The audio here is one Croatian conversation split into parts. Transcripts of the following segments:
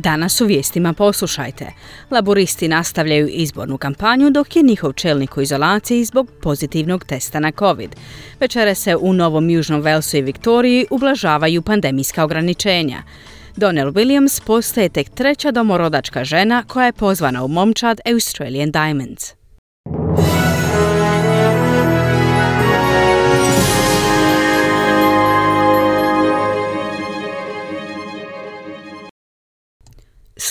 Danas u vijestima poslušajte. Laboristi nastavljaju izbornu kampanju dok je njihov čelnik u izolaciji zbog pozitivnog testa na COVID. Večere se u Novom Južnom Velsu i Viktoriji ublažavaju pandemijska ograničenja. Donnell Williams postaje tek treća domorodačka žena koja je pozvana u momčad Australian Diamonds.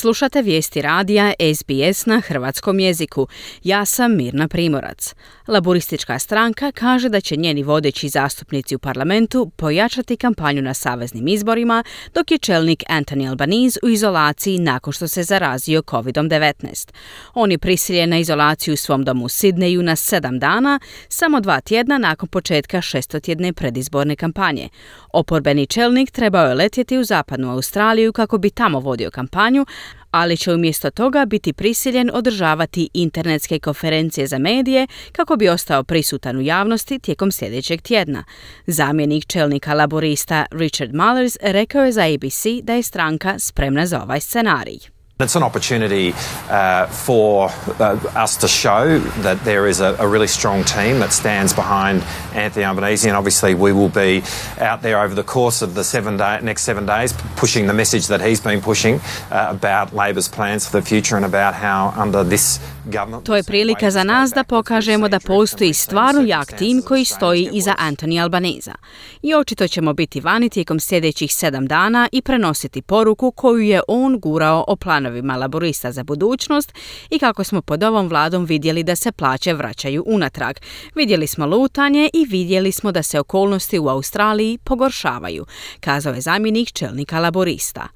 Slušate vijesti radija SBS na hrvatskom jeziku. Ja sam Mirna Primorac. Laboristička stranka kaže da će njeni vodeći zastupnici u parlamentu pojačati kampanju na saveznim izborima, dok je čelnik Anthony Albanese u izolaciji nakon što se zarazio COVID-19. On je prisiljen na izolaciju u svom domu u Sidneju na sedam dana, samo dva tjedna nakon početka šestotjedne predizborne kampanje. Oporbeni čelnik trebao je letjeti u zapadnu Australiju kako bi tamo vodio kampanju, ali će umjesto toga biti prisiljen održavati internetske konferencije za medije kako bi ostao prisutan u javnosti tijekom sljedećeg tjedna. Zamjenik čelnika laborista Richard Mullers rekao je za ABC da je stranka spremna za ovaj scenarij. It's an opportunity uh, for uh, us to show that there is a, a, really strong team that stands behind Anthony Albanese, and obviously we will be out there over the course of the seven day, next seven days pushing the message that he's been pushing uh, about Labor's plans for the future and about how under this government. To je prilika za nas da pokažemo da postoji stvarno jak tim koji stoji iza Anthony Albaneza. I očito ćemo biti vani tijekom sljedećih sedam dana i prenositi poruku koju je on gurao o planu planovima laborista za budućnost i kako smo pod ovom vladom vidjeli da se plaće vraćaju unatrag. Vidjeli smo lutanje i vidjeli smo da se okolnosti u Australiji pogoršavaju, kazao je zamjenik čelnika laborista.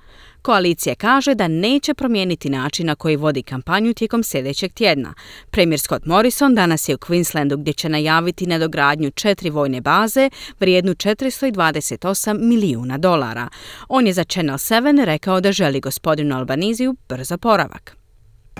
Koalicija kaže da neće promijeniti način na koji vodi kampanju tijekom sljedećeg tjedna. Premijer Scott Morrison danas je u Queenslandu gdje će najaviti nadogradnju četiri vojne baze vrijednu 428 milijuna dolara. On je za Channel 7 rekao da želi gospodinu Albaniziju brzo poravak.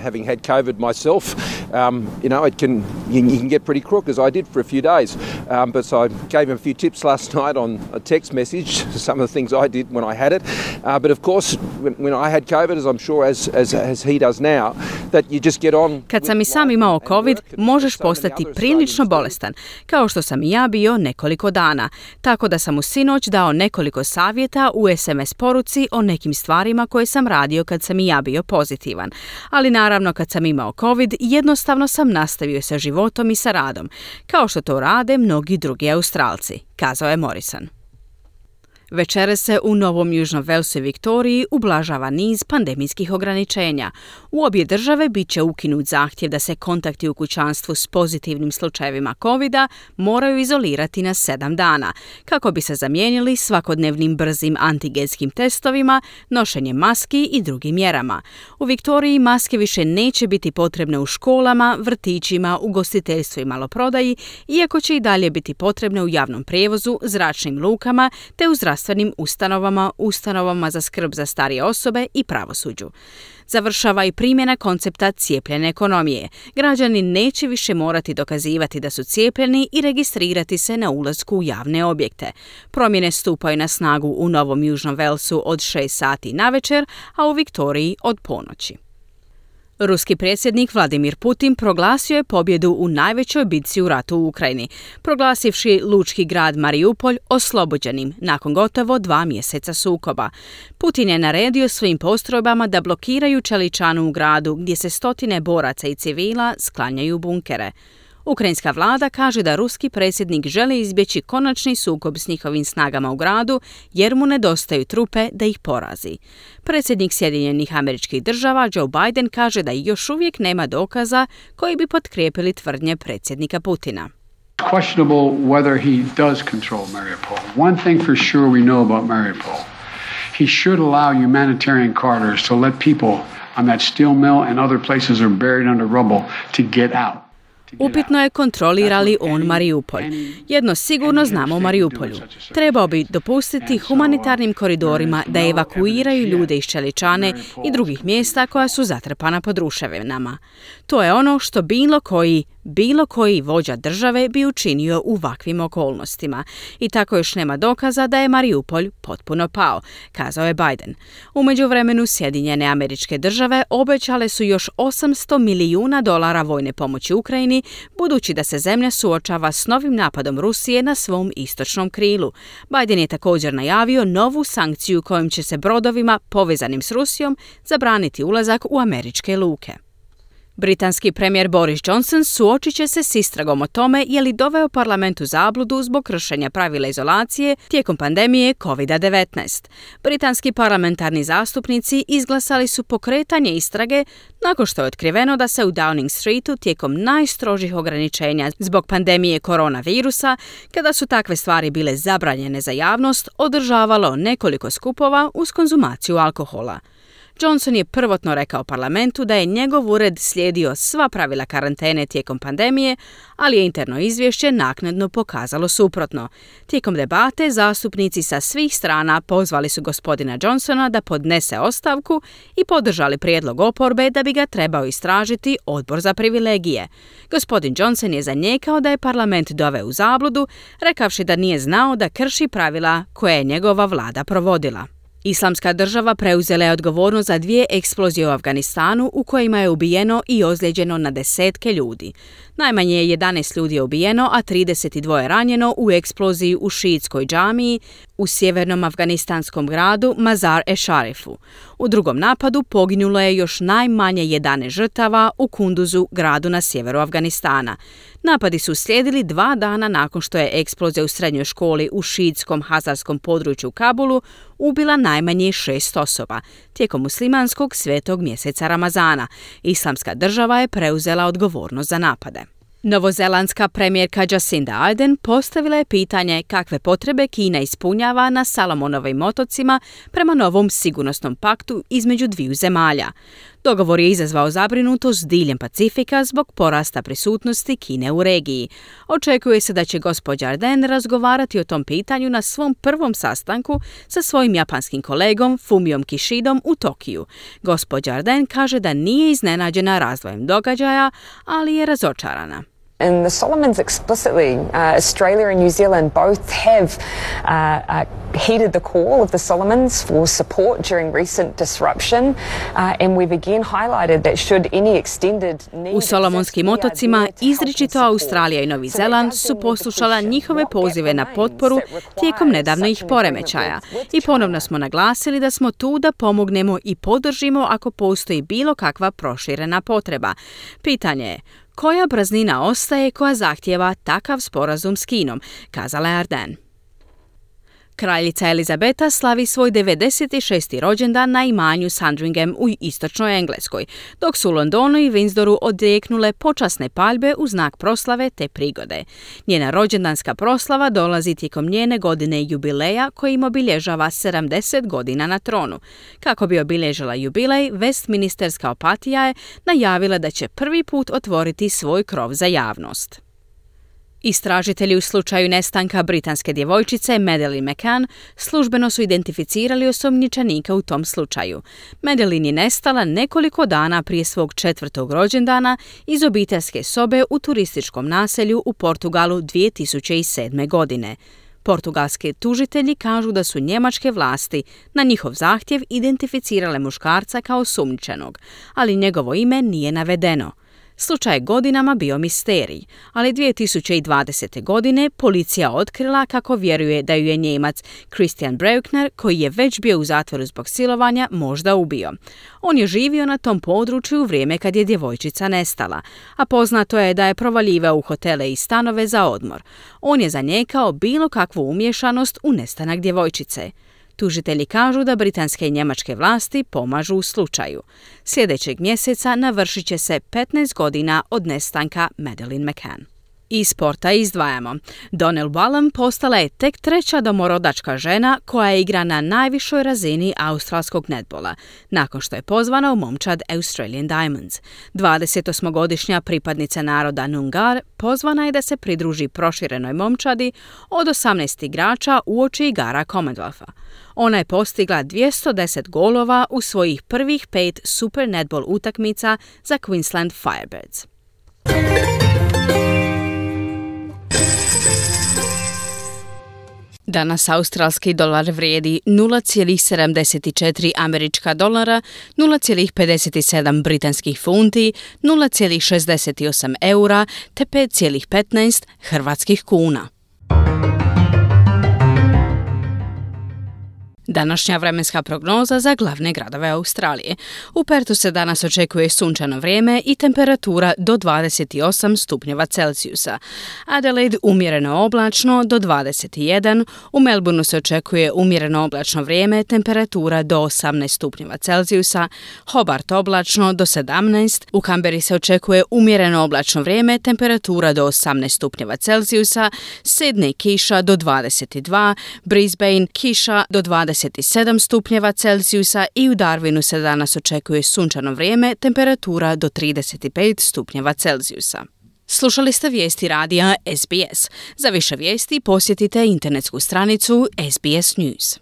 Having had COVID myself, um, you know, it can you, you, can get pretty crook as I did for a few days. Um, but so I gave him a few tips last night on a text message, some of the things I did when I had it. Uh, but of course, when, when, I had COVID, as I'm sure as, as, as he does now, that you just get on. Kad sam i sam imao COVID, možeš postati prilično bolestan, kao što sam i ja bio nekoliko dana. Tako da sam u sinoć dao nekoliko savjeta u SMS poruci o nekim stvarima koje sam radio kad sam i ja bio pozitivan. Ali naravno kad sam imao COVID, jednostavno sam nastavio sa životom i sa radom, kao što to rade mnogi drugi Australci, kazao je Morrison. Večere se u Novom Južnom Velsu i Viktoriji ublažava niz pandemijskih ograničenja. U obje države bit će ukinut zahtjev da se kontakti u kućanstvu s pozitivnim slučajevima covid moraju izolirati na sedam dana, kako bi se zamijenili svakodnevnim brzim antigenskim testovima, nošenjem maski i drugim mjerama. U Viktoriji maske više neće biti potrebne u školama, vrtićima, ugostiteljstvu i maloprodaji, iako će i dalje biti potrebne u javnom prijevozu, zračnim lukama te u zdravstvenim zdravstvenim ustanovama, ustanovama za skrb za starije osobe i pravosuđu. Završava i primjena koncepta cijepljene ekonomije. Građani neće više morati dokazivati da su cijepljeni i registrirati se na ulasku u javne objekte. Promjene stupaju na snagu u Novom Južnom Velsu od 6 sati na večer, a u Viktoriji od ponoći. Ruski predsjednik Vladimir Putin proglasio je pobjedu u najvećoj bitci u ratu u Ukrajini, proglasivši lučki grad Mariupolj oslobođenim nakon gotovo dva mjeseca sukoba. Putin je naredio svojim postrojbama da blokiraju čeličanu u gradu gdje se stotine boraca i civila sklanjaju bunkere. Ukrajinska vlada kaže da ruski predsjednik želi izbjeći konačni sukob s njihovim snagama u gradu jer mu nedostaju trupe da ih porazi. Predsjednik Sjedinjenih američkih država Joe Biden kaže da još uvijek nema dokaza koji bi potkrijepili tvrdnje predsjednika Putina. Thing for sure. He should allow humanitarian corridors to let people on that steel mill and other places are buried under rubble to get out. Upitno je kontrolira li on Mariupolj. Jedno sigurno znamo o Mariupolju. Trebao bi dopustiti humanitarnim koridorima da evakuiraju ljude iz Čeličane i drugih mjesta koja su zatrpana pod ruševinama. To je ono što bilo koji bilo koji vođa države bi učinio u ovakvim okolnostima. I tako još nema dokaza da je Mariupolj potpuno pao, kazao je Biden. U međuvremenu Sjedinjene američke države obećale su još 800 milijuna dolara vojne pomoći Ukrajini, budući da se zemlja suočava s novim napadom Rusije na svom istočnom krilu. Biden je također najavio novu sankciju kojom će se brodovima povezanim s Rusijom zabraniti ulazak u američke luke. Britanski premijer Boris Johnson suočit će se s istragom o tome je li doveo parlament u zabludu zbog kršenja pravila izolacije tijekom pandemije COVID-19. Britanski parlamentarni zastupnici izglasali su pokretanje istrage nakon što je otkriveno da se u Downing Streetu tijekom najstrožih ograničenja zbog pandemije koronavirusa, kada su takve stvari bile zabranjene za javnost, održavalo nekoliko skupova uz konzumaciju alkohola. Johnson je prvotno rekao parlamentu da je njegov ured slijedio sva pravila karantene tijekom pandemije, ali je interno izvješće naknadno pokazalo suprotno. Tijekom debate zastupnici sa svih strana pozvali su gospodina Johnsona da podnese ostavku i podržali prijedlog oporbe da bi ga trebao istražiti odbor za privilegije. Gospodin Johnson je zanijekao da je parlament doveo u zabludu, rekavši da nije znao da krši pravila koje je njegova vlada provodila. Islamska država preuzela je odgovornost za dvije eksplozije u Afganistanu u kojima je ubijeno i ozlijeđeno na desetke ljudi. Najmanje je 11 ljudi ubijeno, a 32 ranjeno u eksploziji u šiitskoj džamiji u sjevernom afganistanskom gradu Mazar-e Sharifu. U drugom napadu poginulo je još najmanje 11 žrtava u Kunduzu, gradu na sjeveru Afganistana. Napadi su slijedili dva dana nakon što je eksplozija u srednjoj školi u šiitskom hazarskom području Kabulu ubila najmanje šest osoba tijekom muslimanskog svetog mjeseca Ramazana. Islamska država je preuzela odgovornost za napade. Novozelandska premijerka Jacinda Ardern postavila je pitanje kakve potrebe Kina ispunjava na Salomonovim otocima prema novom sigurnosnom paktu između dviju zemalja. Dogovor je izazvao zabrinutost diljem Pacifika zbog porasta prisutnosti Kine u regiji. Očekuje se da će gospođa Arden razgovarati o tom pitanju na svom prvom sastanku sa svojim japanskim kolegom Fumijom Kishidom u Tokiju. Gospođa Arden kaže da nije iznenađena razvojem događaja, ali je razočarana. And the Solomons explicitly, uh, Australia and New Zealand both have uh, uh, heeded the call of the Solomons for support during recent disruption, uh, and we've again highlighted that should any extended need U Solomonskim otocima izričito Australija i Novi Zeland su poslušala njihove pozive na potporu tijekom nedavnih poremećaja i ponovno smo naglasili da smo tu da pomognemo i podržimo ako postoji bilo kakva proširena potreba. Pitanje je koja praznina ostaje koja zahtjeva takav sporazum s Kinom, kazala je Arden. Kraljica Elizabeta slavi svoj 96. rođendan na imanju Sandringham u istočnoj Engleskoj, dok su u Londonu i Windsoru odjeknule počasne paljbe u znak proslave te prigode. Njena rođendanska proslava dolazi tijekom njene godine jubileja koji im obilježava 70 godina na tronu. Kako bi obilježila jubilej, Westminsterska opatija je najavila da će prvi put otvoriti svoj krov za javnost. Istražitelji u slučaju nestanka britanske djevojčice Madeline McCann službeno su identificirali osumnjičenika u tom slučaju. Madeline je nestala nekoliko dana prije svog četvrtog rođendana iz obiteljske sobe u turističkom naselju u Portugalu 2007. godine. Portugalski tužitelji kažu da su njemačke vlasti na njihov zahtjev identificirale muškarca kao sumnjičenog, ali njegovo ime nije navedeno. Slučaj godinama bio misterij, ali 2020. godine policija otkrila kako vjeruje da ju je Njemac Christian Breukner, koji je već bio u zatvoru zbog silovanja, možda ubio. On je živio na tom području u vrijeme kad je djevojčica nestala, a poznato je da je provaljivao u hotele i stanove za odmor. On je zanijekao bilo kakvu umješanost u nestanak djevojčice. Tužitelji kažu da britanske i njemačke vlasti pomažu u slučaju. Sljedećeg mjeseca navršit će se 15 godina od nestanka Madeleine McCann. Iz sporta izdvajamo. Donnell Wallum postala je tek treća domorodačka žena koja igra na najvišoj razini australskog netbola, nakon što je pozvana u momčad Australian Diamonds. 28-godišnja pripadnica naroda Nungar pozvana je da se pridruži proširenoj momčadi od 18 igrača uoči igara Commonwealtha. Ona je postigla 210 golova u svojih prvih pet Super Netball utakmica za Queensland Firebirds. Danas australski dolar vrijedi 0,74 američka dolara, 0,57 britanskih funti, 0,68 eura te 5,15 hrvatskih kuna. Današnja vremenska prognoza za glavne gradove Australije. U Pertu se danas očekuje sunčano vrijeme i temperatura do 28 stupnjeva Celzijusa. Adelaide umjereno oblačno do 21, u Melbourneu se očekuje umjereno oblačno vrijeme, temperatura do 18 stupnjeva Celzijusa, Hobart oblačno do 17, u Kamberi se očekuje umjereno oblačno vrijeme, temperatura do 18 stupnjeva Celzijusa, Sydney kiša do 22, Brisbane kiša do 20 27 stupnjeva Celzijusa i u Darwinu se danas očekuje sunčano vrijeme, temperatura do 35 stupnjeva Celzijusa. Slušali ste vijesti radija SBS. Za više vijesti posjetite internetsku stranicu SBS News.